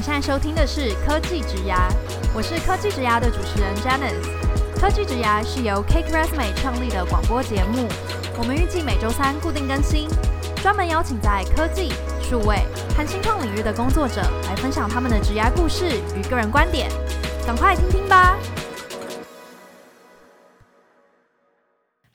你现在收听的是科技职涯，我是科技职涯的主持人 Janice。科技职涯是由 Cake Resume 创立的广播节目，我们预计每周三固定更新，专门邀请在科技、数位和新创领域的工作者来分享他们的职牙故事与个人观点，赶快听听吧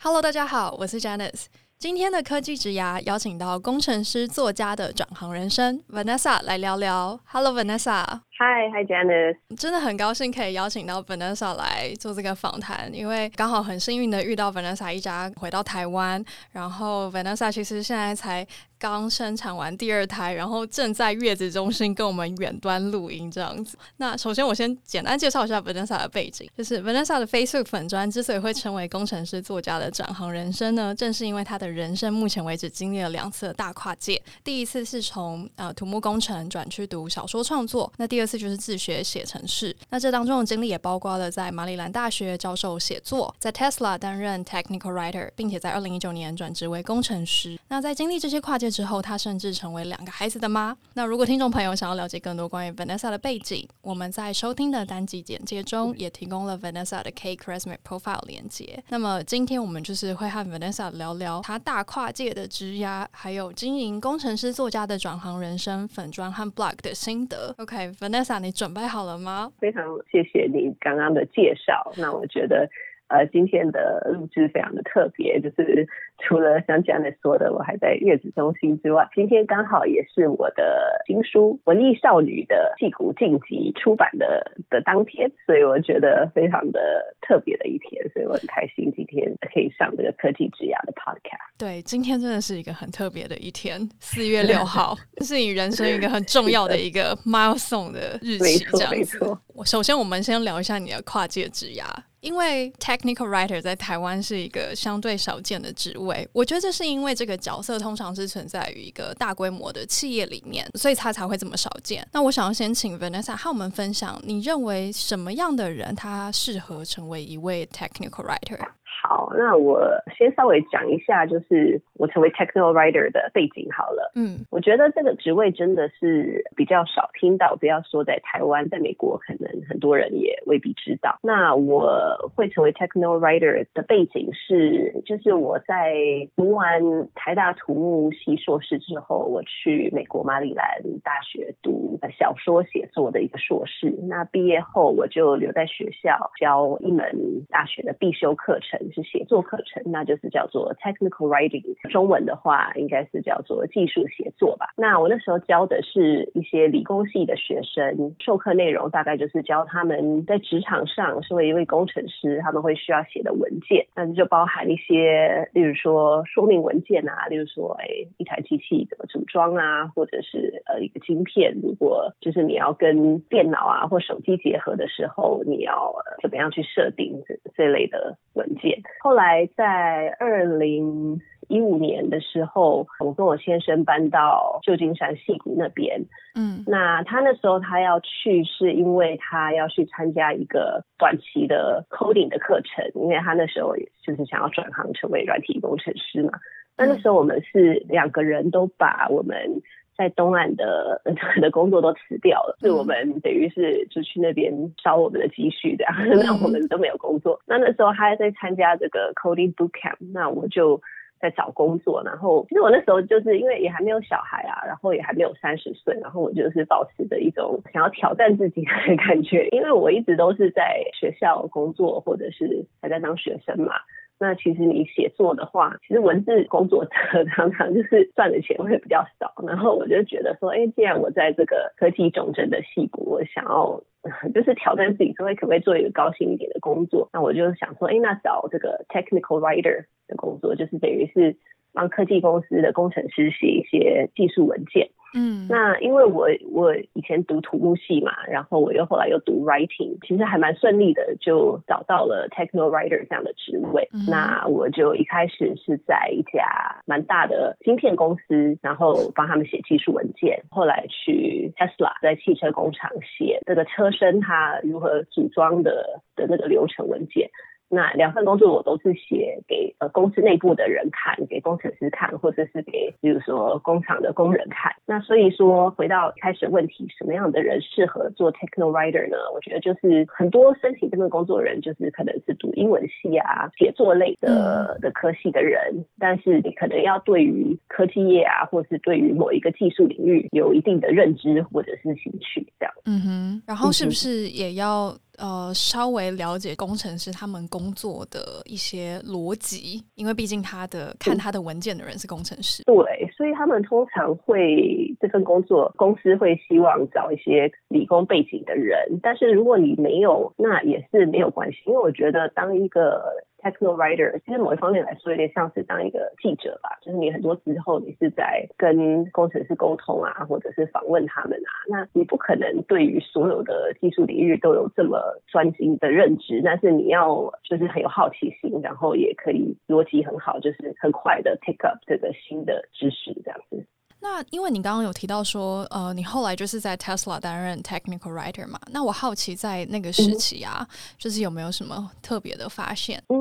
！Hello，大家好，我是 Janice。今天的科技职涯邀请到工程师、作家的转行人生 Vanessa 来聊聊。Hello Vanessa Hi，Hi，Janice，。真的很高兴可以邀请到 Vanessa 来做这个访谈，因为刚好很幸运的遇到 Vanessa 一家回到台湾，然后 Vanessa 其实现在才刚生产完第二胎，然后正在月子中心跟我们远端录音这样子。那首先我先简单介绍一下 Vanessa 的背景，就是 Vanessa 的 Facebook 粉专之所以会成为工程师作家的转行人生呢，正是因为他的人生目前为止经历了两次的大跨界。第一次是从呃土木工程转去读小说创作，那第二次就是自学写程式。那这当中的经历也包括了在马里兰大学教授写作，在 Tesla 担任 Technical Writer，并且在二零一九年转职为工程师。那在经历这些跨界。之后，他甚至成为两个孩子的妈。那如果听众朋友想要了解更多关于 Vanessa 的背景，我们在收听的单集简介中也提供了 Vanessa 的 Cake Resume Profile 连接。那么今天我们就是会和 Vanessa 聊聊她大跨界的职涯，还有经营工程师作家的转行人生、粉砖和 Blog 的心得。OK，Vanessa，你准备好了吗？非常谢谢你刚刚的介绍。那我觉得。呃，今天的录制非常的特别，就是除了像 Janice 说的，我还在月子中心之外，今天刚好也是我的新书《文艺少女的矽谷晋级》出版的的当天，所以我觉得非常的特别的一天，所以我很开心今天可以上这个科技之牙的 Podcast。对，今天真的是一个很特别的一天，四月六号，这是你人生一个很重要的一个 milestone 的日期，这样子。没错。我首先我们先聊一下你的跨界之涯。因为 technical writer 在台湾是一个相对少见的职位，我觉得这是因为这个角色通常是存在于一个大规模的企业里面，所以他才会这么少见。那我想要先请 Vanessa 和我们分享，你认为什么样的人他适合成为一位 technical writer？好，那我先稍微讲一下，就是我成为 technical writer 的背景好了。嗯，我觉得这个职位真的是比较少听到，不要说在台湾，在美国可能很多人也未必知道。那我会成为 technical writer 的背景是，就是我在读完台大土木系硕士之后，我去美国马里兰大学读小说写作的一个硕士。那毕业后我就留在学校教一门大学的必修课程。是写作课程，那就是叫做 technical writing，中文的话应该是叫做技术写作吧。那我那时候教的是一些理工系的学生，授课内容大概就是教他们在职场上身为一位工程师，他们会需要写的文件，那就包含一些，例如说说明文件啊，例如说，哎，一台机器怎么组装啊，或者是呃一个晶片，如果就是你要跟电脑啊或手机结合的时候，你要怎么样去设定这这类的文件。后来在二零一五年的时候，我跟我先生搬到旧金山西谷那边。嗯，那他那时候他要去，是因为他要去参加一个短期的 coding 的课程，因为他那时候就是想要转行成为软体工程师嘛。那那时候我们是两个人都把我们。在东岸的 的工作都辞掉了，是我们等于是就去那边烧我们的积蓄这样，那我们都没有工作。那那时候他还在参加这个 coding boot camp，那我就在找工作。然后其实我那时候就是因为也还没有小孩啊，然后也还没有三十岁，然后我就是保持着一种想要挑战自己的 感觉，因为我一直都是在学校工作或者是还在当学生嘛。那其实你写作的话，其实文字工作者 常常就是赚的钱会比较少。然后我就觉得说，哎，既然我在这个科技重镇的戏骨，我想要 就是挑战自己，说，可不可以做一个高薪一点的工作？那我就想说，哎，那找这个 technical writer 的工作，就是等于是帮科技公司的工程师写一些技术文件。嗯，那因为我我以前读土木系嘛，然后我又后来又读 writing，其实还蛮顺利的，就找到了 technical writer 这样的职位。嗯、那我就一开始是在一家蛮大的芯片公司，然后帮他们写技术文件。后来去 Tesla，在汽车工厂写这个车身它如何组装的的那个流程文件。那两份工作我都是写给呃公司内部的人看，给工程师看，或者是给比如说工厂的工人看。那所以说回到开始问题，什么样的人适合做 techno writer 呢？我觉得就是很多申请这份工作的人，就是可能是读英文系啊、写作类的的科系的人，但是你可能要对于科技业啊，或是对于某一个技术领域有一定的认知或者是兴趣，这样。嗯哼，然后是不是也要？呃，稍微了解工程师他们工作的一些逻辑，因为毕竟他的看他的文件的人是工程师。对，所以他们通常会这份工作公司会希望找一些理工背景的人，但是如果你没有，那也是没有关系，因为我觉得当一个。Technical writer 其实某一方面来说，有点像是当一个记者吧，就是你很多时候你是在跟工程师沟通啊，或者是访问他们啊，那你不可能对于所有的技术领域都有这么专精的认知，但是你要就是很有好奇心，然后也可以逻辑很好，就是很快的 pick up 这个新的知识这样子。那因为你刚刚有提到说，呃，你后来就是在 Tesla 担任 technical writer 嘛？那我好奇在那个时期啊，嗯、就是有没有什么特别的发现？嗯，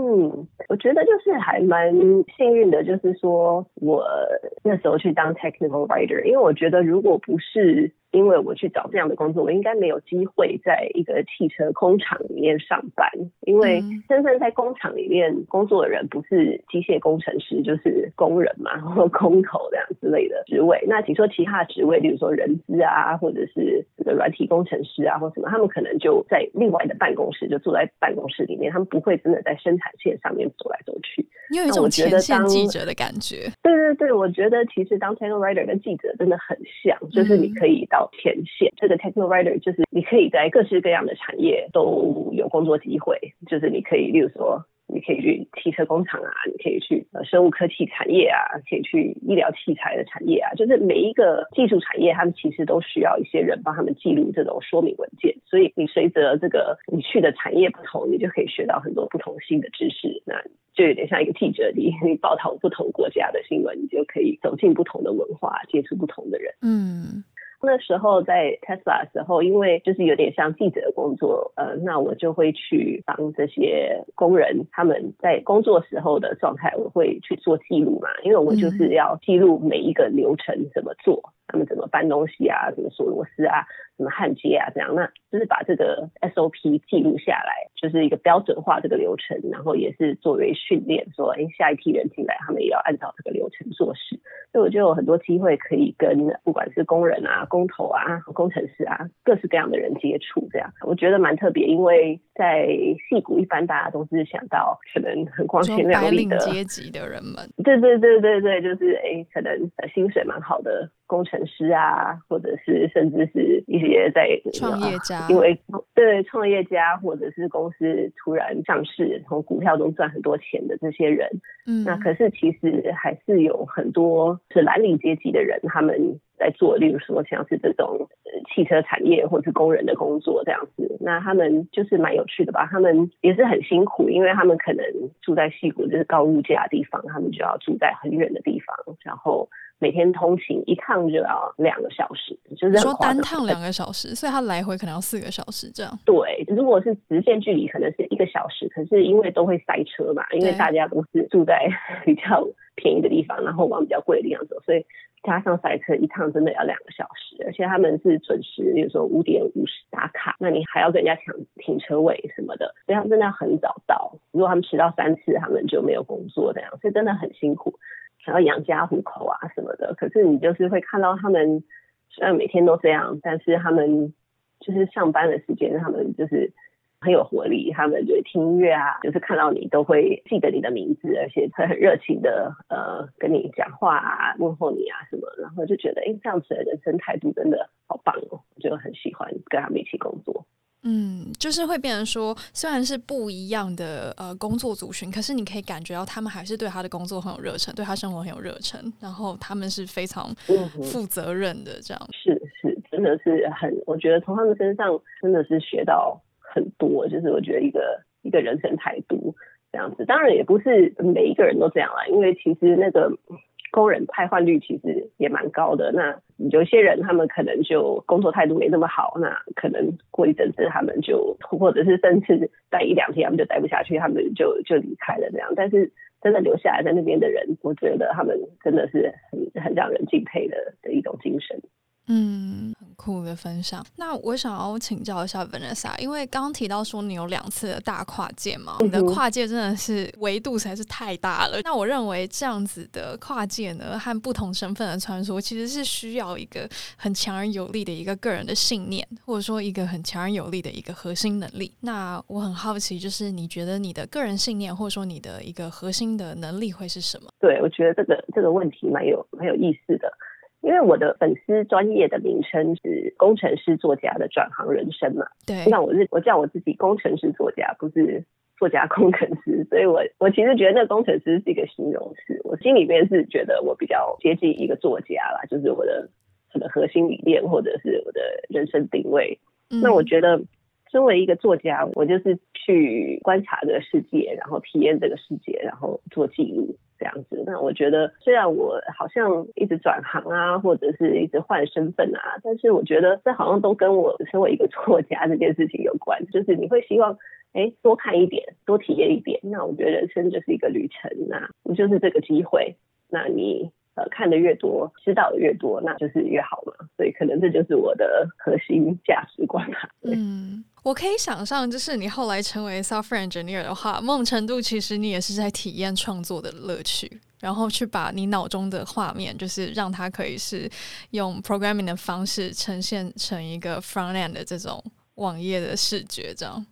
我觉得就是还蛮幸运的，就是说我那时候去当 technical writer，因为我觉得如果不是。因为我去找这样的工作，我应该没有机会在一个汽车工厂里面上班。因为真正在工厂里面工作的人，不是机械工程师，就是工人嘛，或工头这样之类的职位。那你说其他职位，比如说人资啊，或者是这个软体工程师啊，或什么，他们可能就在另外的办公室，就坐在办公室里面，他们不会真的在生产线上面走来走去。你有一种前线记者的感觉。对对对，我觉得其实当 technical writer 跟记者真的很像，就是你可以到。前线这个 techno writer 就是你可以在各式各样的产业都有工作机会，就是你可以，例如说，你可以去汽车工厂啊，你可以去生物科技产业啊，可以去医疗器材的产业啊，就是每一个技术产业，他们其实都需要一些人帮他们记录这种说明文件。所以你随着这个你去的产业不同，你就可以学到很多不同新的知识。那就有点像一个记者，你 你报道不同国家的新闻，你就可以走进不同的文化，接触不同的人。嗯。那时候在 Tesla 的时候，因为就是有点像记者的工作，呃，那我就会去帮这些工人他们在工作时候的状态，我会去做记录嘛，因为我就是要记录每一个流程怎么做。他们怎么搬东西啊？怎么锁螺丝啊？怎么焊接啊？这样，那就是把这个 SOP 记录下来，就是一个标准化这个流程，然后也是作为训练，说，哎，下一批人进来，他们也要按照这个流程做事。所以我就有很多机会可以跟不管是工人啊、工头啊、工程师啊，各式各样的人接触。这样，我觉得蛮特别，因为在戏谷一般大家都是想到可能很光鲜亮丽的阶级的人们，对对对对对，就是哎，可能薪水蛮好的。工程师啊，或者是甚至是一些在创业家，因为对创业家或者是公司突然上市，从股票中赚很多钱的这些人，嗯，那可是其实还是有很多是蓝领阶级的人，他们在做，例如说像是这种汽车产业或者是工人的工作这样子，那他们就是蛮有趣的吧？他们也是很辛苦，因为他们可能住在西谷就是高物价的地方，他们就要住在很远的地方，然后。每天通勤一趟就要两个小时，就是说单趟两个小时，所以他来回可能要四个小时这样。对，如果是直线距离可能是一个小时，可是因为都会塞车嘛，因为大家都是住在比较便宜的地方，然后往比较贵的地方走，所以加上塞车一趟真的要两个小时，而且他们是准时，比如说五点五十打卡，那你还要跟人家抢停车位什么的，所以他们真的要很早到。如果他们迟到三次，他们就没有工作这样，所以真的很辛苦。想要养家糊口啊什么的，可是你就是会看到他们虽然每天都这样，但是他们就是上班的时间，他们就是很有活力，他们就会听音乐啊，就是看到你都会记得你的名字，而且会很热情的呃跟你讲话啊，问候你啊什么，然后就觉得哎、这样子的人生态度真的好棒哦，我就很喜欢跟他们一起工作。嗯，就是会变成说，虽然是不一样的呃工作族群，可是你可以感觉到他们还是对他的工作很有热忱，对他生活很有热忱，然后他们是非常负责任的这样。是是，真的是很，我觉得从他们身上真的是学到很多，就是我觉得一个一个人生态度这样子。当然也不是每一个人都这样啦，因为其实那个。工人派换率其实也蛮高的，那有些人他们可能就工作态度没那么好，那可能过一阵子他们就或者是甚至待一两天他们就待不下去，他们就就离开了这样。但是真的留下来在那边的人，我觉得他们真的是很很让人敬佩的的一种精神。嗯，很酷的分享。那我想要请教一下 Vanessa，因为刚刚提到说你有两次的大跨界嘛，你的跨界真的是维度实在是太大了。那我认为这样子的跨界呢，和不同身份的穿梭，其实是需要一个很强而有力的一个个人的信念，或者说一个很强而有力的一个核心能力。那我很好奇，就是你觉得你的个人信念，或者说你的一个核心的能力会是什么？对，我觉得这个这个问题蛮有蛮有意思的。因为我的粉丝专业的名称是工程师作家的转行人生嘛，对，那我是我叫我自己工程师作家，不是作家工程师，所以我我其实觉得那个工程师是一个形容词，我心里面是觉得我比较接近一个作家啦，就是我的我的核心理念或者是我的人生定位。嗯、那我觉得身为一个作家，我就是去观察这个世界，然后体验这个世界，然后做记录。这样子，那我觉得虽然我好像一直转行啊，或者是一直换身份啊，但是我觉得这好像都跟我身为一个作家这件事情有关。就是你会希望，哎，多看一点，多体验一点。那我觉得人生就是一个旅程啊，不就是这个机会？那你呃看的越多，知道的越多，那就是越好嘛。所以可能这就是我的核心价值观吧。嗯。我可以想象，就是你后来成为 software engineer 的话，某种程度其实你也是在体验创作的乐趣，然后去把你脑中的画面，就是让它可以是用 programming 的方式呈现成一个 front end 的这种网页的视觉，这样。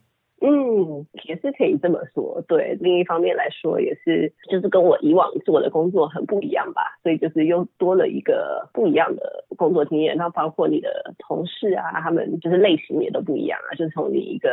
嗯，也是可以这么说。对，另一方面来说，也是就是跟我以往做的工作很不一样吧，所以就是又多了一个不一样的工作经验。那包括你的同事啊，他们就是类型也都不一样啊。就是从你一个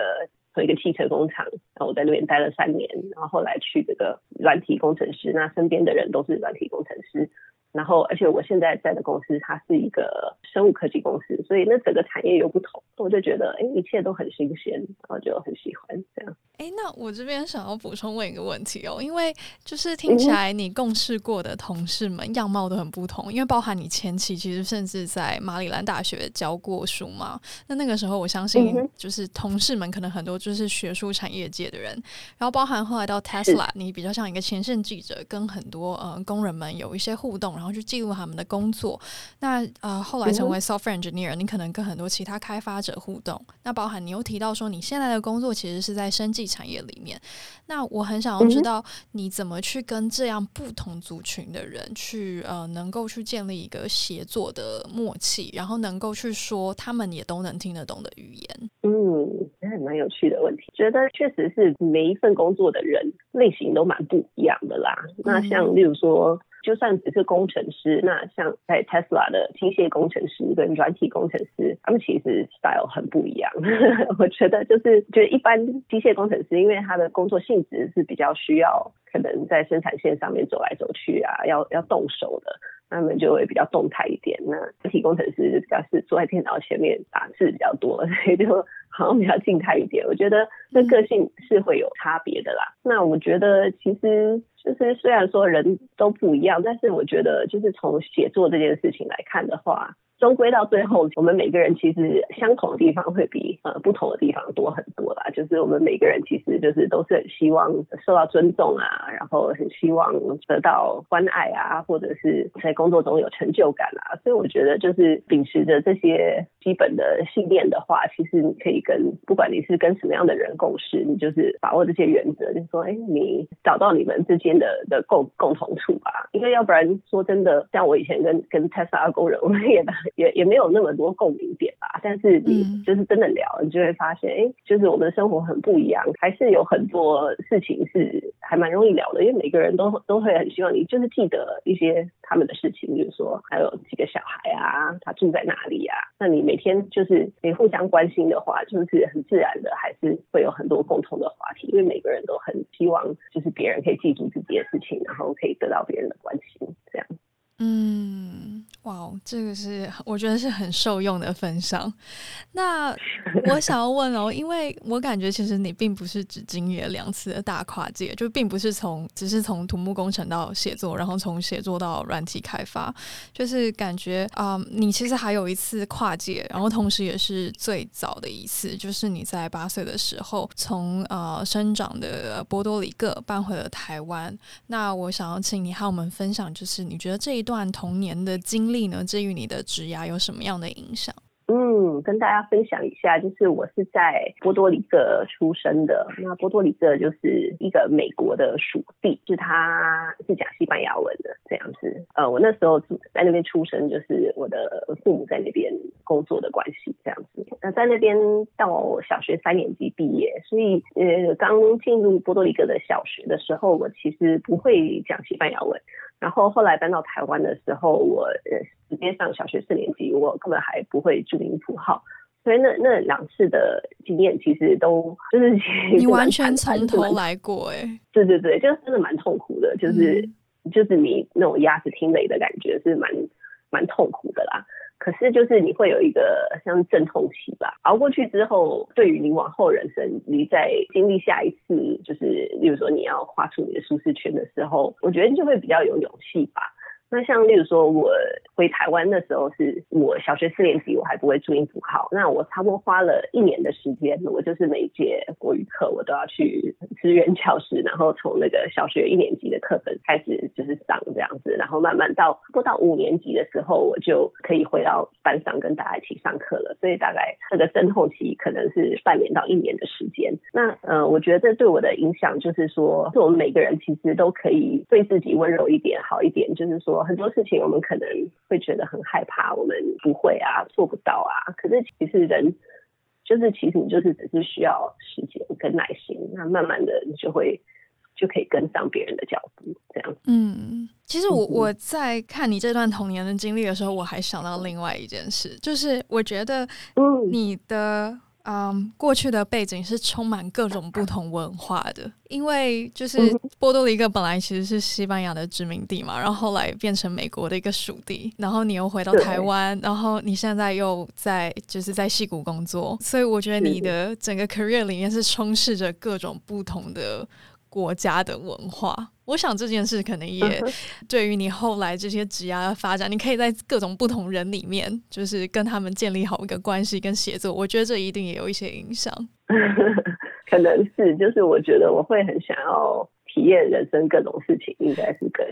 从一个汽车工厂，然后我在那边待了三年，然后后来去这个软体工程师，那身边的人都是软体工程师。然后，而且我现在在的公司，它是一个生物科技公司，所以那整个产业又不同，我就觉得，哎，一切都很新鲜，然后就很喜欢这样。哎，那我这边想要补充问一个问题哦，因为就是听起来你共事过的同事们样貌都很不同，因为包含你前期其实甚至在马里兰大学教过书嘛。那那个时候我相信就是同事们可能很多就是学术产业界的人，然后包含后来到 Tesla，你比较像一个前线记者，跟很多呃工人们有一些互动，然后去记录他们的工作。那呃后来成为 software engineer，你可能跟很多其他开发者互动。那包含你又提到说你现在的工作其实是在生技产业里面，那我很想要知道你怎么去跟这样不同族群的人去呃，能够去建立一个协作的默契，然后能够去说他们也都能听得懂的语言。嗯，这还蛮有趣的问题，觉得确实是每一份工作的人类型都蛮不一样的啦。那像例如说。就算只是工程师，那像在 Tesla 的机械工程师跟软体工程师，他们其实 style 很不一样。我觉得就是，就是一般机械工程师，因为他的工作性质是比较需要可能在生产线上面走来走去啊，要要动手的，他们就会比较动态一点。那实体工程师就比较是坐在电脑前面打字比较多，所以就好像比较静态一点。我觉得这个性是会有差别的啦。那我觉得其实。就是虽然说人都不一样，但是我觉得就是从写作这件事情来看的话。终归到最后，我们每个人其实相同的地方会比呃不同的地方多很多啦。就是我们每个人其实就是都是很希望受到尊重啊，然后很希望得到关爱啊，或者是在工作中有成就感啊。所以我觉得就是秉持着这些基本的信念的话，其实你可以跟不管你是跟什么样的人共事，你就是把握这些原则，就是说，哎，你找到你们之间的的共共同处吧。因为要不然说真的，像我以前跟跟 Tesla 工人，我们也。也也没有那么多共鸣点吧，但是你就是真的聊，你就会发现，哎，就是我们的生活很不一样，还是有很多事情是还蛮容易聊的，因为每个人都都会很希望你就是记得一些他们的事情，比如说还有几个小孩啊，他住在哪里啊，那你每天就是你互相关心的话，就是很自然的，还是会有很多共同的话题，因为每个人都很希望就是别人可以记住自己的事情，然后可以得到别人的关心，这样。嗯。哇，这个是我觉得是很受用的分享。那 我想要问哦，因为我感觉其实你并不是只经历了两次的大跨界，就并不是从只是从土木工程到写作，然后从写作到软体开发，就是感觉啊、嗯，你其实还有一次跨界，然后同时也是最早的一次，就是你在八岁的时候从呃生长的波多黎各搬回了台湾。那我想要请你和我们分享，就是你觉得这一段童年的经历呢，至于你的职涯有什么样的影响？嗯，跟大家分享一下，就是我是在波多黎各出生的。那波多黎各就是一个美国的属地，是他是讲西班牙文的这样子。呃，我那时候在那边出生，就是我的父母在那边工作的关系这样子。那在那边到小学三年级毕业，所以呃，刚进入波多黎各的小学的时候，我其实不会讲西班牙文。然后后来搬到台湾的时候，我呃直接上小学四年级，我根本还不会注音符号，所以那那两次的经验其实都就是你完全从头来过哎，对对对，就是真的蛮痛苦的，就是、嗯、就是你那种鸭子听雷的感觉是蛮蛮痛苦的啦。可是就是你会有一个像阵痛期吧，熬过去之后，对于你往后人生，你在经历下一次，就是例如说你要跨出你的舒适圈的时候，我觉得就会比较有勇气吧。那像例如说，我回台湾的时候，是我小学四年级，我还不会注音符号。那我差不多花了一年的时间，我就是每节国语课我都要去支援教室，然后从那个小学一年级的课本开始就是上这样子，然后慢慢到不到五年级的时候，我就可以回到班上跟大家一起上课了。所以大概这个阵痛期可能是半年到一年的时间。那呃，我觉得这对我的影响就是说，是我们每个人其实都可以对自己温柔一点，好一点，就是说。很多事情我们可能会觉得很害怕，我们不会啊，做不到啊。可是其实人就是，其实你就是只是需要时间跟耐心，那慢慢的你就会就可以跟上别人的脚步，这样。嗯，其实我我在看你这段童年的经历的时候，我还想到另外一件事，就是我觉得你的。嗯，um, 过去的背景是充满各种不同文化的，因为就是波多黎各本来其实是西班牙的殖民地嘛，然后后来变成美国的一个属地，然后你又回到台湾，然后你现在又在就是在戏谷工作，所以我觉得你的整个 career 里面是充斥着各种不同的。国家的文化，我想这件事可能也对于你后来这些职业的发展，你可以在各种不同人里面，就是跟他们建立好一个关系跟协作，我觉得这一定也有一些影响。可能是，就是我觉得我会很想要体验人生各种事情，应该是跟。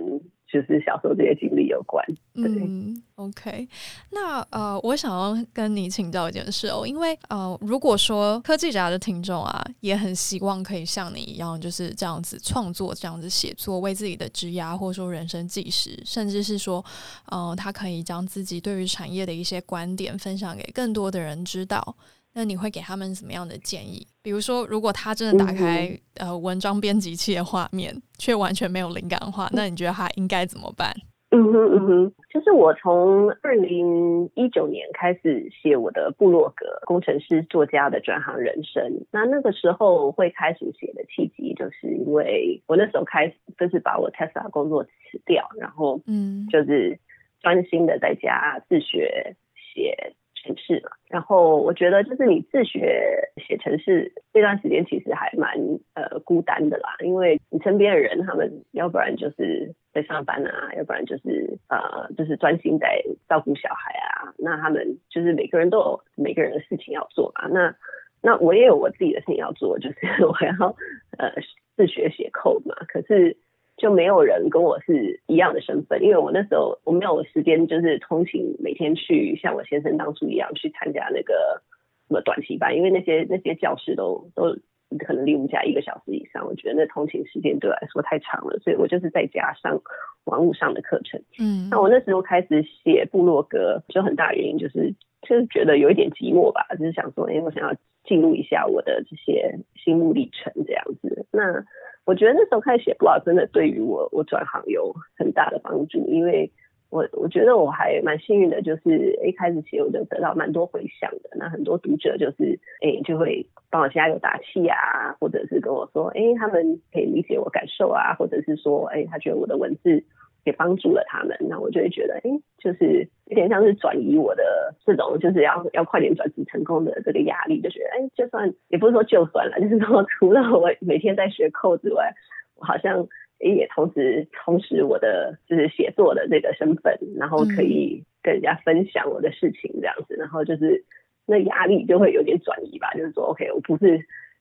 就是小时候这些经历有关。嗯，OK，那呃，我想要跟你请教一件事哦，因为呃，如果说科技宅的听众啊，也很希望可以像你一样，就是这样子创作、这样子写作，为自己的职涯或者说人生计时，甚至是说，呃，他可以将自己对于产业的一些观点分享给更多的人知道。那你会给他们什么样的建议？比如说，如果他真的打开、嗯、呃文章编辑器的画面，却完全没有灵感的话，那你觉得他应该怎么办？嗯哼嗯哼，就是我从二零一九年开始写我的部落格《工程师作家的转行人生》。那那个时候会开始写的契机，就是因为我那时候开始就是把我 Tesla 工作辞掉，然后嗯，就是专心的在家自学写。城市嘛，然后我觉得就是你自学写程式这段时间其实还蛮呃孤单的啦，因为你身边的人他们要不然就是在上班啊，要不然就是呃就是专心在照顾小孩啊，那他们就是每个人都有每个人的事情要做嘛，那那我也有我自己的事情要做，就是 我要呃自学写 code 嘛，可是。就没有人跟我是一样的身份，因为我那时候我没有时间，就是通勤每天去像我先生当初一样去参加那个什么短期班，因为那些那些教室都都可能离我们家一个小时以上，我觉得那通勤时间对我来说太长了，所以我就是在家上网络上的课程。嗯，那我那时候开始写部落格，就很大原因就是就是觉得有一点寂寞吧，就是想说，哎，我想要记录一下我的这些心路历程这样子。那我觉得那时候开始写 blog 真的对于我我转行有很大的帮助，因为我我觉得我还蛮幸运的，就是一开始写我就得到蛮多回响的，那很多读者就是诶就会帮我加油打气啊，或者是跟我说诶他们可以理解我感受啊，或者是说诶他觉得我的文字也帮助了他们，那我就会觉得，哎，就是有点像是转移我的这种就是要要快点转职成功的这个压力，就觉得，哎，就算也不是说就算了，就是说除了我每天在学 code 之外，我好像也同时充实我的就是写作的这个身份，然后可以跟人家分享我的事情这样子，然后就是那压力就会有点转移吧，就是说，OK，我不是。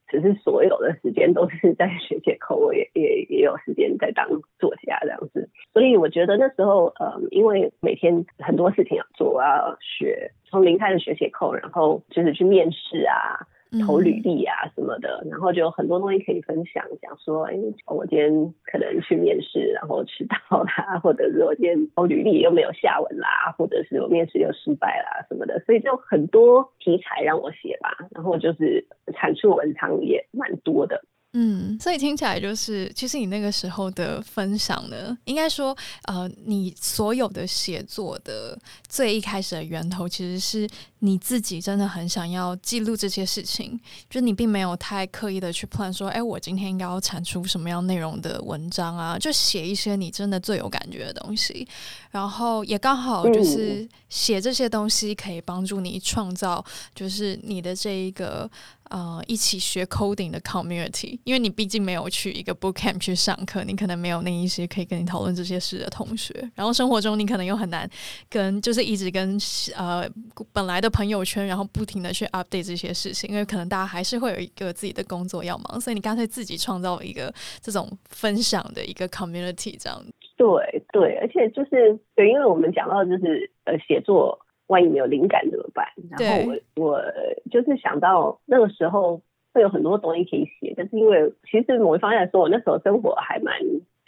只是所有的时间都是在学写口我也也也有时间在当作家这样子，所以我觉得那时候，呃，因为每天很多事情要做，我要学从零开始学写扣然后就是去面试啊。投履历啊什么的，然后就有很多东西可以分享，讲说，哎，我今天可能去面试，然后迟到啦，或者是我今天投履历又没有下文啦，或者是我面试又失败啦什么的，所以就很多题材让我写吧，然后就是产出文章也蛮多的。嗯，所以听起来就是，其实你那个时候的分享呢，应该说，呃，你所有的写作的最一开始的源头，其实是你自己真的很想要记录这些事情，就你并没有太刻意的去 plan 说，哎，我今天应该要产出什么样内容的文章啊，就写一些你真的最有感觉的东西，然后也刚好就是写这些东西可以帮助你创造，就是你的这一个。呃，一起学 coding 的 community，因为你毕竟没有去一个 bootcamp 去上课，你可能没有那一些可以跟你讨论这些事的同学。然后生活中你可能又很难跟，就是一直跟呃本来的朋友圈，然后不停的去 update 这些事情，因为可能大家还是会有一个自己的工作要忙，所以你干脆自己创造一个这种分享的一个 community 这样。对对，而且就是对，因为我们讲到就是呃写作。万一没有灵感怎么办？然后我我就是想到那个时候会有很多东西可以写，但是因为其实某一方面来说，我那时候生活还蛮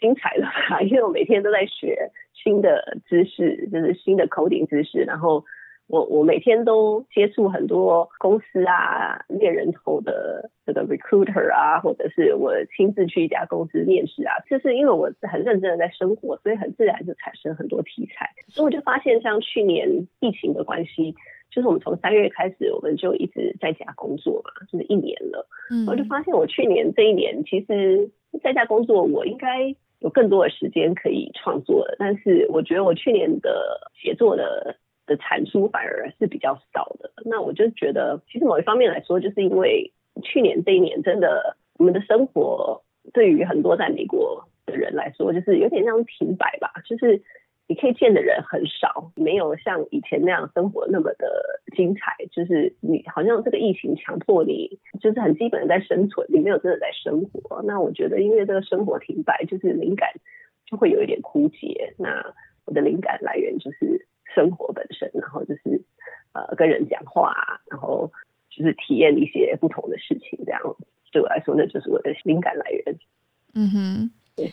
精彩的吧，因为我每天都在学新的知识，就是新的 coding 知识，然后。我我每天都接触很多公司啊，猎人头的这个 recruiter 啊，或者是我亲自去一家公司面试啊，就是因为我是很认真的在生活，所以很自然就产生很多题材。所以我就发现，像去年疫情的关系，就是我们从三月开始，我们就一直在家工作嘛，就是一年了。嗯，我就发现我去年这一年，其实在家工作，我应该有更多的时间可以创作的，但是我觉得我去年的写作的。的产出反而是比较少的，那我就觉得，其实某一方面来说，就是因为去年这一年，真的我们的生活对于很多在美国的人来说，就是有点像停摆吧，就是你可以见的人很少，没有像以前那样生活那么的精彩，就是你好像这个疫情强迫你，就是很基本的在生存，你没有真的在生活。那我觉得，因为这个生活停摆，就是灵感就会有一点枯竭。那我的灵感来源就是。生活本身，然后就是呃跟人讲话，然后就是体验一些不同的事情，这样对我来说，那就是我的灵感来源。嗯哼，对，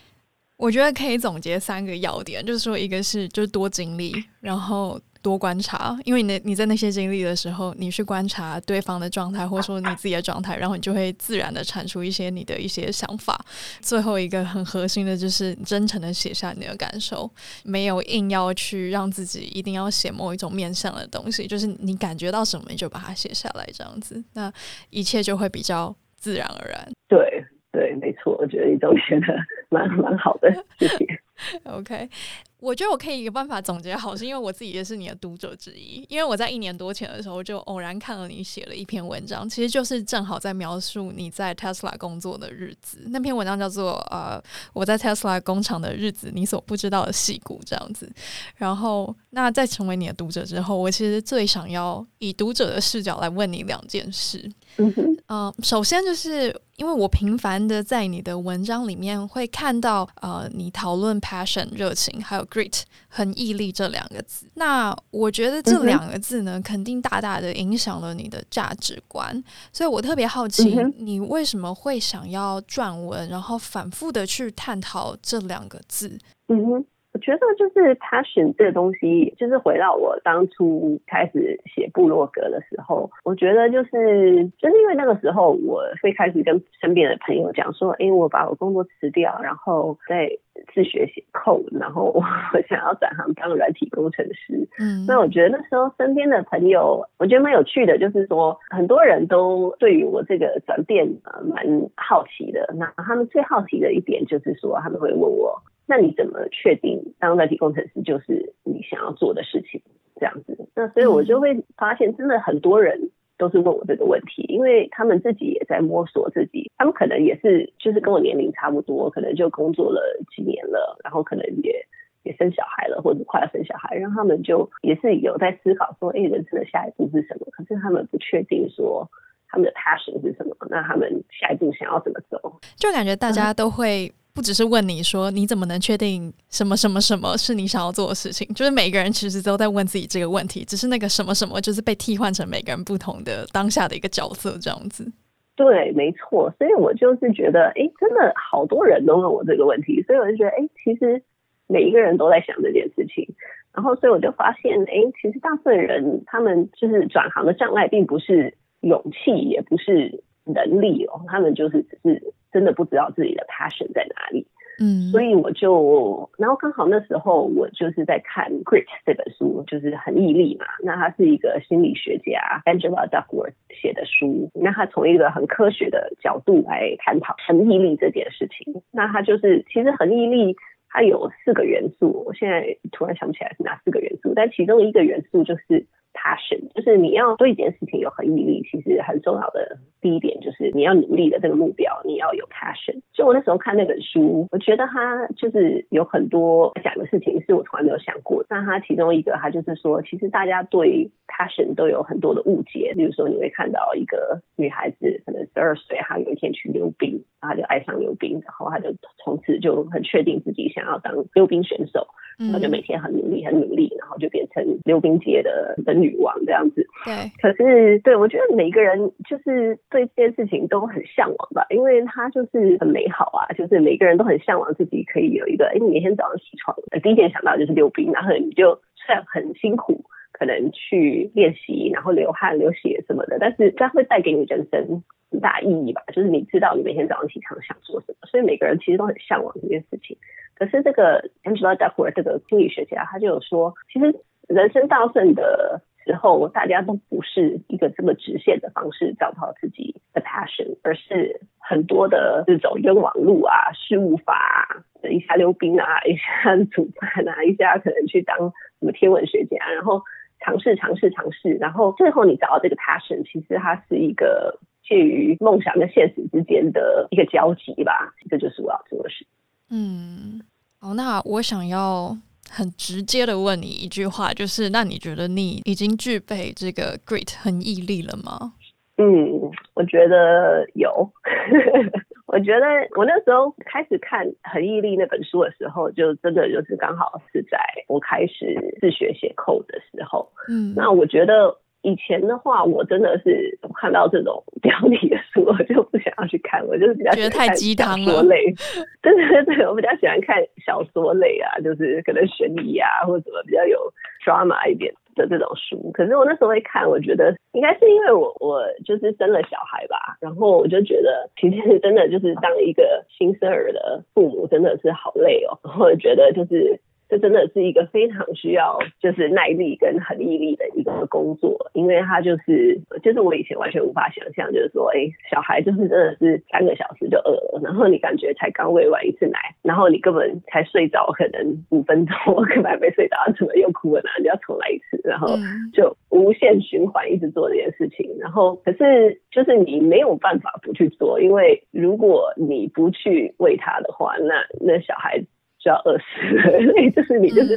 我觉得可以总结三个要点，就是说一个是就是多经历，然后。多观察，因为你你在那些经历的时候，你去观察对方的状态，或者说你自己的状态，然后你就会自然的产出一些你的一些想法。最后一个很核心的就是真诚的写下你的感受，没有硬要去让自己一定要写某一种面向的东西，就是你感觉到什么你就把它写下来，这样子，那一切就会比较自然而然。对对，没错，我觉得你都写的蛮蛮好的，谢谢。OK。我觉得我可以有办法总结好，是因为我自己也是你的读者之一。因为我在一年多前的时候就偶然看了你写了一篇文章，其实就是正好在描述你在 Tesla 工作的日子。那篇文章叫做《呃我在 Tesla 工厂的日子：你所不知道的细骨》这样子。然后，那在成为你的读者之后，我其实最想要以读者的视角来问你两件事。嗯哼，呃，首先就是因为我频繁的在你的文章里面会看到，呃，你讨论 passion 热情，还有 grit 很毅力这两个字。那我觉得这两个字呢，肯定大大的影响了你的价值观。所以我特别好奇，你为什么会想要撰文，然后反复的去探讨这两个字？嗯哼。我觉得就是 passion 这个东西，就是回到我当初开始写部落格的时候，我觉得就是就是因为那个时候，我会开始跟身边的朋友讲说，哎，我把我工作辞掉，然后再自学写 code，然后我想要转行当软体工程师。嗯，那我觉得那时候身边的朋友，我觉得蛮有趣的，就是说很多人都对于我这个转变呃蛮好奇的。那他们最好奇的一点就是说，他们会问我。那你怎么确定当代体工程师就是你想要做的事情？这样子，那所以我就会发现，真的很多人都是问我这个问题，因为他们自己也在摸索自己，他们可能也是就是跟我年龄差不多，可能就工作了几年了，然后可能也也生小孩了，或者快要生小孩，然后他们就也是有在思考说，哎，人生的下一步是什么？可是他们不确定说他们的 passion 是什么，那他们下一步想要怎么走？就感觉大家都会。不只是问你说，你怎么能确定什么什么什么是你想要做的事情？就是每个人其实都在问自己这个问题，只是那个什么什么就是被替换成每个人不同的当下的一个角色这样子。对，没错。所以我就是觉得，哎，真的好多人都问我这个问题，所以我就觉得，哎，其实每一个人都在想这件事情。然后，所以我就发现，哎，其实大部分人他们就是转行的障碍，并不是勇气，也不是能力哦，他们就是只是。真的不知道自己的 passion 在哪里，嗯，所以我就，然后刚好那时候我就是在看《Grit》这本书，就是很毅力嘛。那他是一个心理学家 Angela Duckworth 写的书，那他从一个很科学的角度来探讨恒毅力这件事情。那他就是，其实恒毅力它有四个元素，我现在突然想不起来是哪四个元素，但其中一个元素就是。Passion 就是你要对一件事情有恒毅力，其实很重要的第一点就是你要努力的这个目标，你要有 passion。就我那时候看那本书，我觉得他就是有很多讲的事情是我从来没有想过。但他其中一个，他就是说，其实大家对 passion 都有很多的误解。比如说，你会看到一个女孩子，可能十二岁，她有一天去溜冰，然后就爱上溜冰，然后他就从此就很确定自己想要当溜冰选手。然后就每天很努力，很努力，然后就变成溜冰界的的女王这样子。对，可是对我觉得每个人就是对这件事情都很向往吧，因为他就是很美好啊，就是每个人都很向往自己可以有一个，哎，你每天早上起床，第一件想到就是溜冰，然后你就虽然很辛苦，可能去练习，然后流汗、流血什么的，但是它会带给你人生很大意义吧，就是你知道你每天早上起床想做什么，所以每个人其实都很向往这件事情。可是这个 Angela Duckworth 这个心理学家，他就有说，其实人生大部分的时候，大家都不是一个这么直线的方式找到自己的 passion，而是很多的这种冤枉路啊、事务法啊，一下溜冰啊，一下煮饭啊，一下可能去当什么天文学家，然后尝试尝试尝试，然后最后你找到这个 passion，其实它是一个介于梦想跟现实之间的一个交集吧。这就是我要做的事。嗯，好，那我想要很直接的问你一句话，就是那你觉得你已经具备这个 great 很毅力了吗？嗯，我觉得有。我觉得我那时候开始看《恒毅力》那本书的时候，就真的就是刚好是在我开始自学写 code 的时候。嗯，那我觉得。以前的话，我真的是看到这种标题的书，我就不想要去看。我就是比较喜欢看小说类，对对对，我比较喜欢看小说类啊，就是可能悬疑啊，或者什么比较有 drama 一点的这种书。可是我那时候会看，我觉得应该是因为我我就是生了小孩吧，然后我就觉得其实真的就是当一个新生儿的父母真的是好累哦，然后我觉得就是。这真的是一个非常需要就是耐力跟恒毅力的一个工作，因为他就是就是我以前完全无法想象，就是说，哎，小孩就是真的是三个小时就饿了，然后你感觉才刚喂完一次奶，然后你根本才睡着可能五分钟，根本还没睡着，怎么又哭了呢？你要重来一次，然后就无限循环一直做这件事情，然后可是就是你没有办法不去做，因为如果你不去喂他的话，那那小孩。就要饿死了，所 以就是你就是，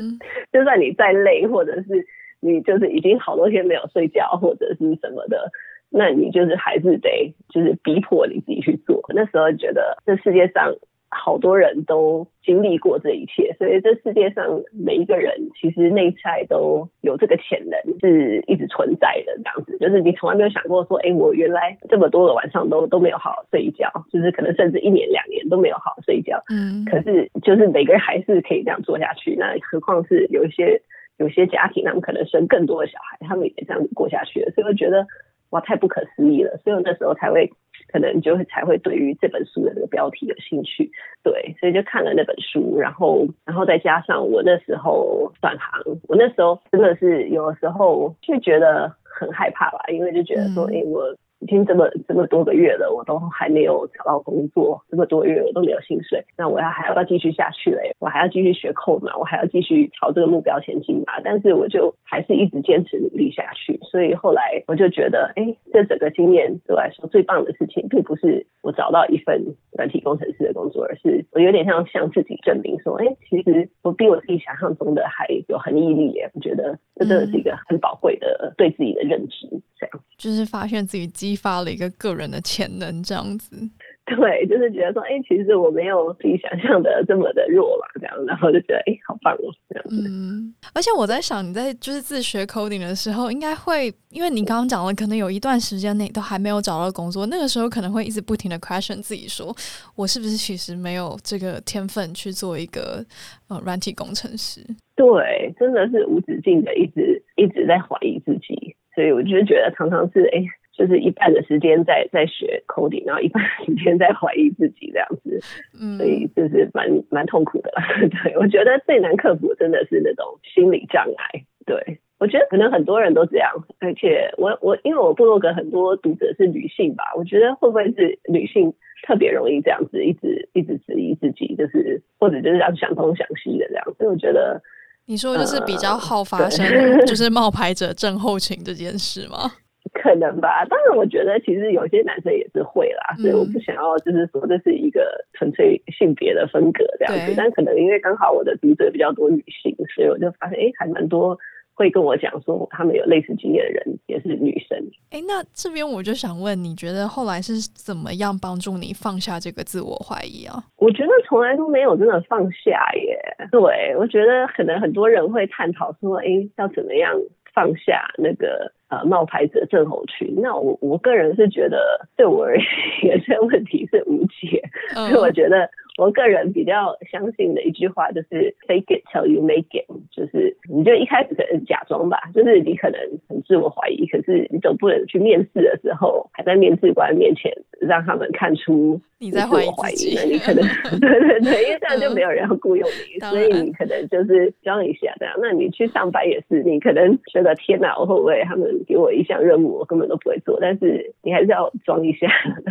就算你再累，或者是你就是已经好多天没有睡觉，或者是什么的，那你就是还是得就是逼迫你自己去做。那时候觉得这世界上。好多人都经历过这一切，所以这世界上每一个人其实内在都有这个潜能，是一直存在的。这样子，就是你从来没有想过说，哎，我原来这么多个晚上都都没有好好睡一觉，就是可能甚至一年两年都没有好好睡一觉。嗯，可是就是每个人还是可以这样做下去。那何况是有一些有些家庭，他们可能生更多的小孩，他们也这样子过下去了。所以我觉得哇，太不可思议了。所以我那时候才会。可能就会才会对于这本书的这个标题有兴趣，对，所以就看了那本书，然后，然后再加上我那时候转行，我那时候真的是有的时候就觉得很害怕吧，因为就觉得说，哎、嗯。欸，我已经这么这么多个月了，我都还没有找到工作，这么多个月我都没有薪水，那我要还要不要继续下去嘞？我还要继续学 code 嘛？我还要继续朝这个目标前进嘛？但是我就还是一直坚持努力下去，所以后来我就觉得，哎，这整个经验对我来说最棒的事情，并不是我找到一份软体工程师的工作，而是我有点像向自己证明说，哎，其实我比我自己想象中的还有很毅力耶。我觉得这真的是一个很宝贵的对自己的认知，这样。就是发现自己激发了一个个人的潜能，这样子。对，就是觉得说，哎、欸，其实我没有自己想象的这么的弱吧，这样，然后就觉得，哎、欸，好棒哦，这样子。嗯，而且我在想，你在就是自学 coding 的时候，应该会，因为你刚刚讲了，可能有一段时间内都还没有找到工作，那个时候可能会一直不停的 question 自己说，说我是不是其实没有这个天分去做一个呃软体工程师？对，真的是无止境的一直一直在怀疑自己。所以我就觉得常常是哎，就是一半的时间在在学 coding，然后一半的时间在怀疑自己这样子，嗯，所以就是蛮蛮痛苦的。对，我觉得最难克服真的是那种心理障碍。对，我觉得可能很多人都这样，而且我我因为我部落格很多读者是女性吧，我觉得会不会是女性特别容易这样子一直一直质疑自己，就是或者就是这样想东想西的这样，所以我觉得。你说就是比较好发生，就是冒牌者症候群这件事吗？可能吧。当然，我觉得其实有些男生也是会啦，所以我不想要就是说这是一个纯粹性别的分隔这样子。但可能因为刚好我的读者比较多女性，所以我就发现，哎，还蛮多。会跟我讲说，他们有类似经验的人也是女生。哎，那这边我就想问，你觉得后来是怎么样帮助你放下这个自我怀疑啊？我觉得从来都没有真的放下耶。对，我觉得可能很多人会探讨说，哎，要怎么样放下那个呃冒牌者症候群？那我我个人是觉得，对我而言，这个问题是无解。嗯、所以我觉得。我个人比较相信的一句话就是 “fake it till you make it”，就是你就一开始可能假装吧，就是你可能很自我怀疑，可是你总不能去面试的时候还在面试官面前让他们看出你在怀疑呢？你可能 对 对对，因为这样就没有人要雇佣你，所以你可能就是装一下这样。那你去上班也是，你可能觉得天哪，我会不会他们给我一项任务我根本都不会做？但是你还是要装一下，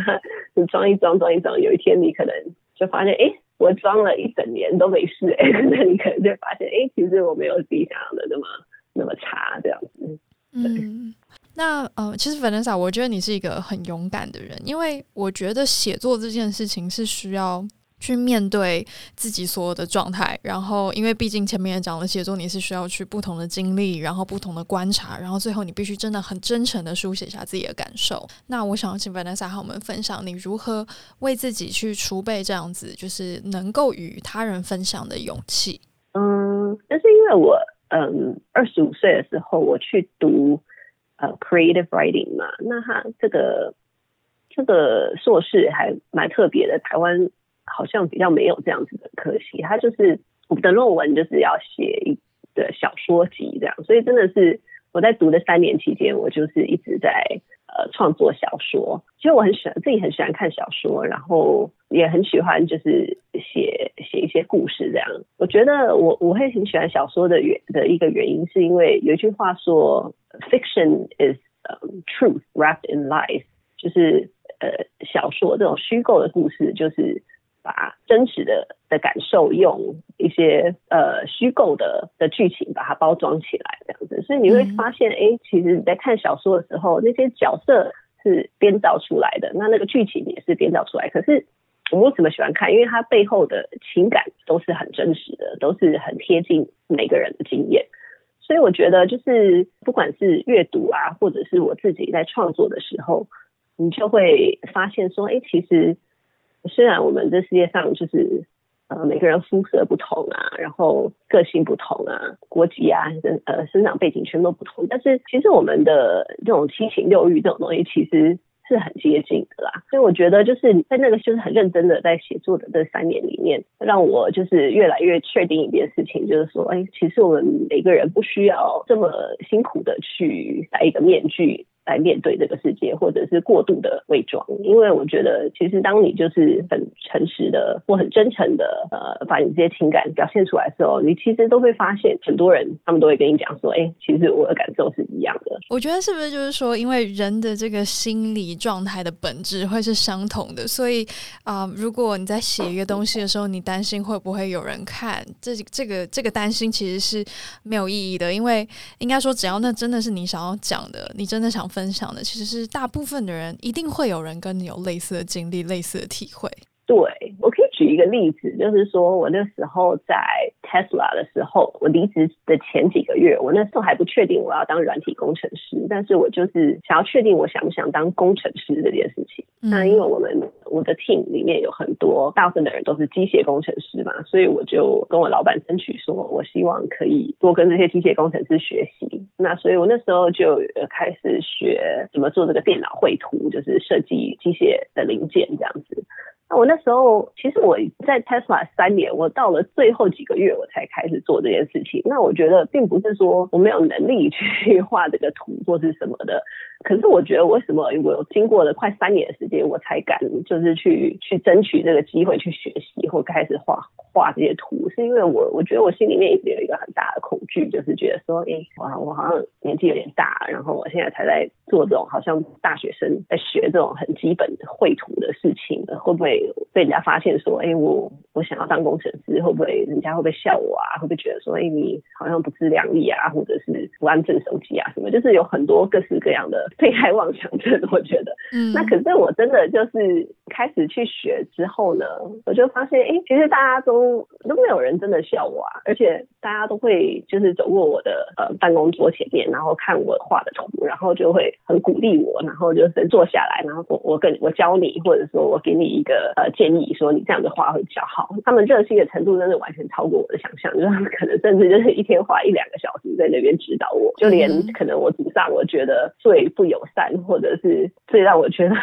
你装一装装一装，有一天你可能。就发现，哎、欸，我装了一整年都没事，哎，那你可能就发现，哎、欸，其实我没有自己想象的那么那么差，这样子。嗯，那呃，其实 Vanessa，我觉得你是一个很勇敢的人，因为我觉得写作这件事情是需要。去面对自己所有的状态，然后因为毕竟前面也讲了，写作你是需要去不同的经历，然后不同的观察，然后最后你必须真的很真诚的书写下自己的感受。那我想请 Vanessa 和我们分享你如何为自己去储备这样子，就是能够与他人分享的勇气。嗯，但是因为我嗯二十五岁的时候我去读呃 creative writing 嘛，那他这个这个硕士还蛮特别的，台湾。好像比较没有这样子的科系，他就是我们的论文就是要写一个小说集这样，所以真的是我在读的三年期间，我就是一直在呃创作小说。其实我很喜欢自己很喜欢看小说，然后也很喜欢就是写写一些故事这样。我觉得我我会挺喜欢小说的原的一个原因，是因为有一句话说，fiction is truth wrapped in life，就是呃小说这种虚构的故事就是。把真实的的感受用一些呃虚构的的剧情把它包装起来，这样子，所以你会发现，哎、欸，其实你在看小说的时候，那些角色是编造出来的，那那个剧情也是编造出来。可是我为什么喜欢看？因为它背后的情感都是很真实的，都是很贴近每个人的经验。所以我觉得，就是不管是阅读啊，或者是我自己在创作的时候，你就会发现说，哎、欸，其实。虽然我们这世界上就是呃每个人肤色不同啊，然后个性不同啊，国籍啊，呃生长背景全都不同，但是其实我们的这种七情六欲这种东西其实是很接近的啦。所以我觉得就是在那个就是很认真的在写作的这三年里面，让我就是越来越确定一件事情，就是说，哎，其实我们每个人不需要这么辛苦的去戴一个面具。来面对这个世界，或者是过度的伪装，因为我觉得，其实当你就是很诚实的或很真诚的呃，把你这些情感表现出来的时候，你其实都会发现很多人他们都会跟你讲说，哎、其实我的感受是一样的。我觉得是不是就是说，因为人的这个心理状态的本质会是相同的，所以啊、如果你在写一个东西的时候，你担心会不会有人看，这这个这个担心其实是没有意义的，因为应该说，只要那真的是你想要讲的，你真的想分分享的，其实是大部分的人一定会有人跟你有类似的经历、类似的体会。对，举一个例子，就是说我那时候在 Tesla 的时候，我离职的前几个月，我那时候还不确定我要当软体工程师，但是我就是想要确定我想不想当工程师这件事情。嗯、那因为我们我的 team 里面有很多大部分的人都是机械工程师嘛，所以我就跟我老板争取说，我希望可以多跟这些机械工程师学习。那所以我那时候就开始学怎么做这个电脑绘图，就是设计机械的零件这样子。那我那时候，其实我在 Tesla 三年，我到了最后几个月，我才开始做这件事情。那我觉得，并不是说我没有能力去 画这个图或是什么的。可是我觉得，为什么我经过了快三年的时间，我才敢就是去去争取这个机会去学习或开始画画这些图？是因为我我觉得我心里面一直有一个很大的恐惧，就是觉得说，哎，哇，我好像年纪有点大，然后我现在才在做这种好像大学生在学这种很基本绘图的事情，会不会被人家发现说，哎，我我想要当工程师，会不会人家会不会笑我啊？会不会觉得说，哎，你好像不自量力啊，或者是不安分守己啊什么？就是有很多各式各样的。被害妄想症，我觉得，嗯，那可是我真的就是开始去学之后呢，我就发现，哎、欸，其实大家都都没有人真的笑我啊，而且大家都会就是走过我的呃办公桌前面，然后看我画的图，然后就会很鼓励我，然后就是坐下来，然后我我跟我教你，或者说我给你一个呃建议，说你这样的画会比较好。他们热心的程度真的完全超过我的想象，就是他们可能甚至就是一天花一两个小时在那边指导我，就连可能我组上我觉得最不友善，或者是最让我觉得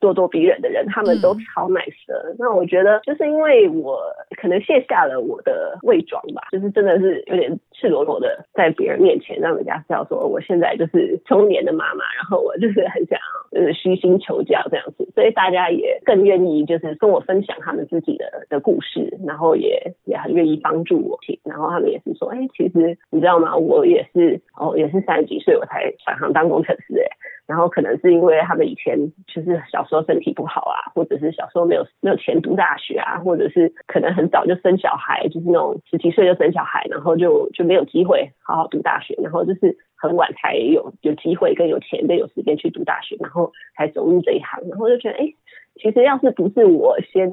咄咄逼人的人，他们都超 nice 那我觉得就是因为我可能卸下了我的伪装吧，就是真的是有点赤裸裸的在别人面前让人家知道说我现在就是中年的妈妈，然后我就是很想就是虚心求教这样子，所以大家也更愿意就是跟我分享他们自己的的故事，然后也也很愿意帮助我，然后他们也是说，哎、其实你知道吗？我也是哦，也是三十几岁我才转行当工程师哎。然后可能是因为他们以前就是小时候身体不好啊，或者是小时候没有没有钱读大学啊，或者是可能很早就生小孩，就是那种十几岁就生小孩，然后就就没有机会好好读大学，然后就是很晚才有有机会跟有钱跟有时间去读大学，然后才走入这一行，然后就觉得哎。其实要是不是我先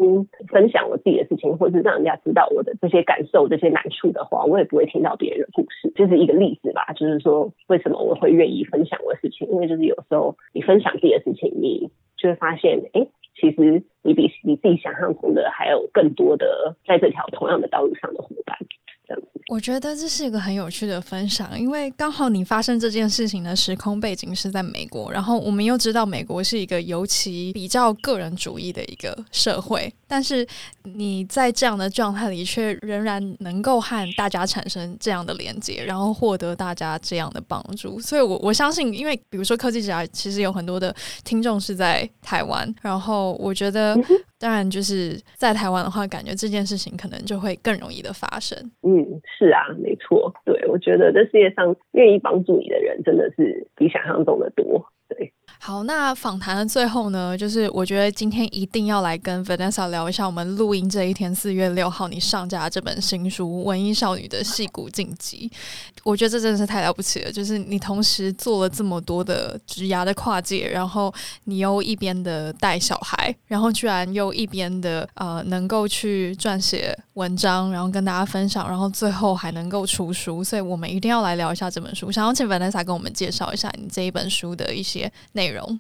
分享我自己的事情，或是让人家知道我的这些感受、这些难处的话，我也不会听到别人的故事。就是一个例子吧，就是说为什么我会愿意分享我的事情，因为就是有时候你分享自己的事情，你就会发现，哎，其实你比你自己想象中的还有更多的在这条同样的道路上的伙伴。我觉得这是一个很有趣的分享，因为刚好你发生这件事情的时空背景是在美国，然后我们又知道美国是一个尤其比较个人主义的一个社会，但是你在这样的状态里却仍然能够和大家产生这样的连接，然后获得大家这样的帮助，所以我我相信，因为比如说科技之家其实有很多的听众是在台湾，然后我觉得。当然，就是在台湾的话，感觉这件事情可能就会更容易的发生。嗯，是啊，没错。对，我觉得这世界上愿意帮助你的人，真的是比想象中的多。对。好，那访谈的最后呢，就是我觉得今天一定要来跟 Vanessa 聊一下，我们录音这一天四月六号你上架这本新书《文艺少女的戏骨晋级》。我觉得这真的是太了不起了，就是你同时做了这么多的职涯的跨界，然后你又一边的带小孩，然后居然又一边的呃能够去撰写文章，然后跟大家分享，然后最后还能够出书，所以我们一定要来聊一下这本书。想要请 Vanessa 跟我们介绍一下你这一本书的一些内内容。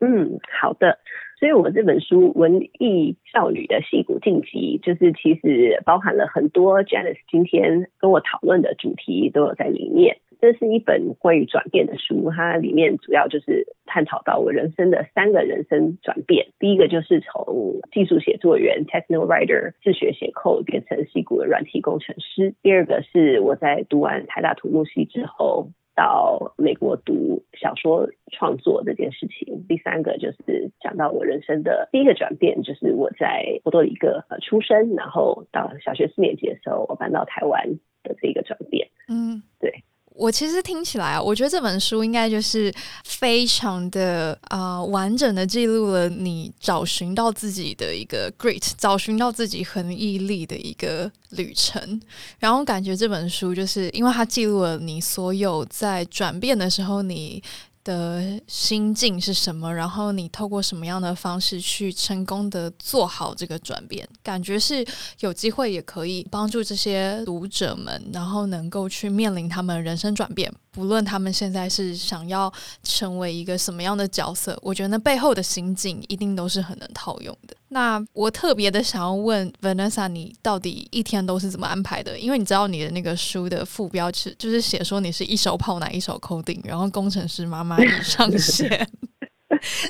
嗯，好的。所以我这本书《文艺少女的戏骨晋级》，就是其实包含了很多 Janice 今天跟我讨论的主题都有在里面。这是一本关于转变的书，它里面主要就是探讨到我人生的三个人生转变。第一个就是从技术写作员 （techno writer） 自学写 code 变成戏骨的软体工程师。第二个是我在读完台大土木系之后。到美国读小说创作这件事情。第三个就是讲到我人生的第一个转变，就是我在波多黎各呃出生，然后到小学四年级的时候，我搬到台湾的这个转变。嗯，对。我其实听起来啊，我觉得这本书应该就是非常的啊、完整的记录了你找寻到自己的一个 great，找寻到自己很毅力的一个旅程。然后感觉这本书就是因为它记录了你所有在转变的时候你的心境是什么，然后你透过什么样的方式去成功的做好这个转变，感觉是有机会也可以帮助这些读者们，然后能够去面临他们人生转变。不论他们现在是想要成为一个什么样的角色，我觉得那背后的心境一定都是很能套用的。那我特别的想要问 Vanessa，你到底一天都是怎么安排的？因为你知道你的那个书的副标是就是写说你是一手泡奶一手 coding，然后工程师妈妈已上 线，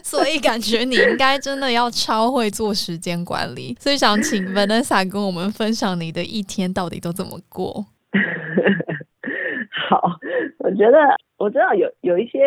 所以感觉你应该真的要超会做时间管理。所以想请 Vanessa 跟我们分享你的一天到底都怎么过。好，我觉得我知道有有一些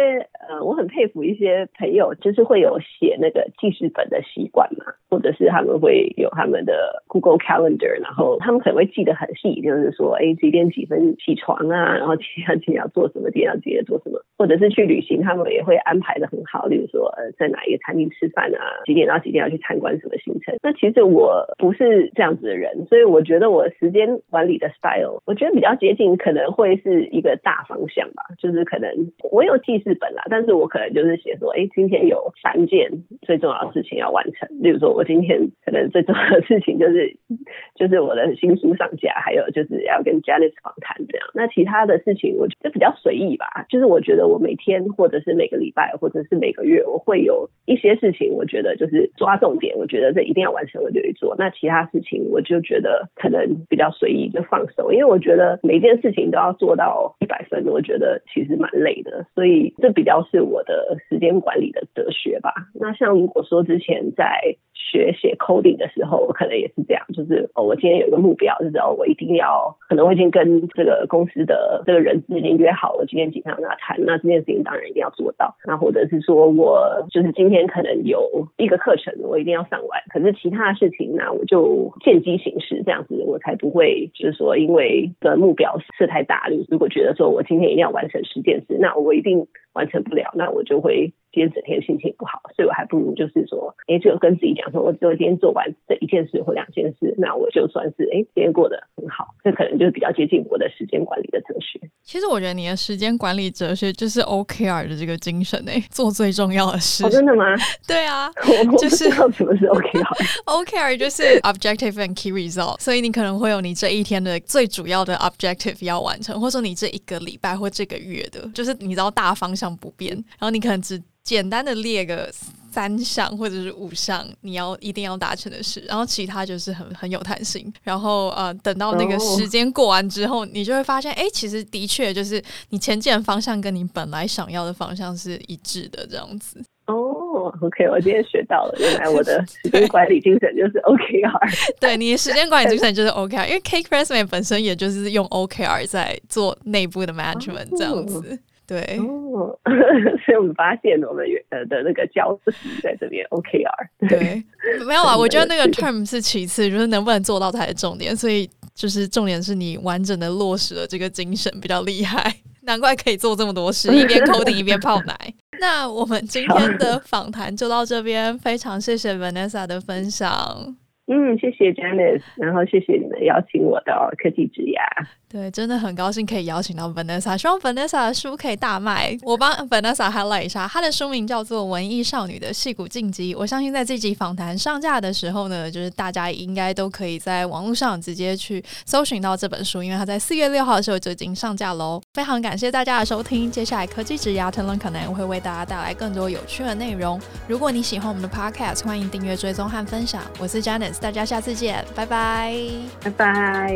呃，我很佩服一些朋友，就是会有写那个记事本的习惯嘛。或者是他们会有他们的 Google Calendar，然后他们可能会记得很细，就是说，哎，几点几分起床啊，然后几点几点要做什么，几点要几点做什么，或者是去旅行，他们也会安排的很好，例如说，呃，在哪一个餐厅吃饭啊，几点到几点要去参观什么行程。那其实我不是这样子的人，所以我觉得我时间管理的 style，我觉得比较接近，可能会是一个大方向吧，就是可能我有记事本啦，但是我可能就是写说，哎，今天有三件最重要的事情要完成，例如说我。今天可能最重要的事情就是，就是我的新书上架，还有就是要跟 Janice 访谈这样。那其他的事情，我觉得比较随意吧。就是我觉得我每天或者是每个礼拜或者是每个月，我会有一些事情，我觉得就是抓重点，我觉得这一定要完成，我就去做。那其他事情，我就觉得可能比较随意，就放手。因为我觉得每件事情都要做到一百分，我觉得其实蛮累的。所以这比较是我的时间管理的哲学吧。那像如果说之前在学写 coding 的时候，我可能也是这样，就是哦，我今天有一个目标，就是哦，我一定要，可能我已经跟这个公司的这个人资已经约好了，今天几点跟他谈，那这件事情当然一定要做到。那或者是说我就是今天可能有一个课程，我一定要上完，可是其他的事情呢，我就见机行事，这样子我才不会就是说因为的目标设太大，如果觉得说我今天一定要完成十件事，那我一定完成不了，那我就会。今天整天心情不好，所以我还不如就是说，哎，就跟自己讲说，我只有今天做完这一件事或两件事，那我就算是哎，今天过得很好。这可能就是比较接近我的时间管理的哲学。其实我觉得你的时间管理哲学就是 OKR 的这个精神诶，做最重要的事。哦，真的吗？对啊，我就是什么是 OKR。OKR 就是 Objective and Key Result，所以你可能会有你这一天的最主要的 Objective 要完成，或者说你这一个礼拜或这个月的，就是你知道大方向不变，然后你可能只。简单的列个三项或者是五项你要一定要达成的事，然后其他就是很很有弹性。然后呃，等到那个时间过完之后，oh. 你就会发现，哎，其实的确就是你前进的方向跟你本来想要的方向是一致的，这样子。哦、oh,，OK，我今天学到了，原来我的时间管理精神就是 OKR。对，你的时间管理精神就是 OKR，因为 Cake Pressman 本身也就是用 OKR 在做内部的 management、oh. 这样子。对，哦，所以我们发现我们呃的那个交集在这边 OKR。对，没有啊，我觉得那个 term 是其次，就是能不能做到才是重点。所以就是重点是你完整的落实了这个精神比较厉害，难怪可以做这么多事，一边 coding 一边泡奶。那我们今天的访谈就到这边，非常谢谢 Vanessa 的分享。嗯，谢谢 Janice，然后谢谢你们邀请我到科技之牙。对，真的很高兴可以邀请到 Vanessa，希望 Vanessa 的书可以大卖。我帮 Vanessa highlight 一下，她的书名叫做《文艺少女的戏骨进击》。我相信在这集访谈上架的时候呢，就是大家应该都可以在网络上直接去搜寻到这本书，因为它在四月六号的时候就已经上架喽。非常感谢大家的收听，接下来科技之牙 Talon Connect 会为大家带来更多有趣的内容。如果你喜欢我们的 Podcast，欢迎订阅、追踪和分享。我是 Janice，大家下次见，拜拜，拜拜。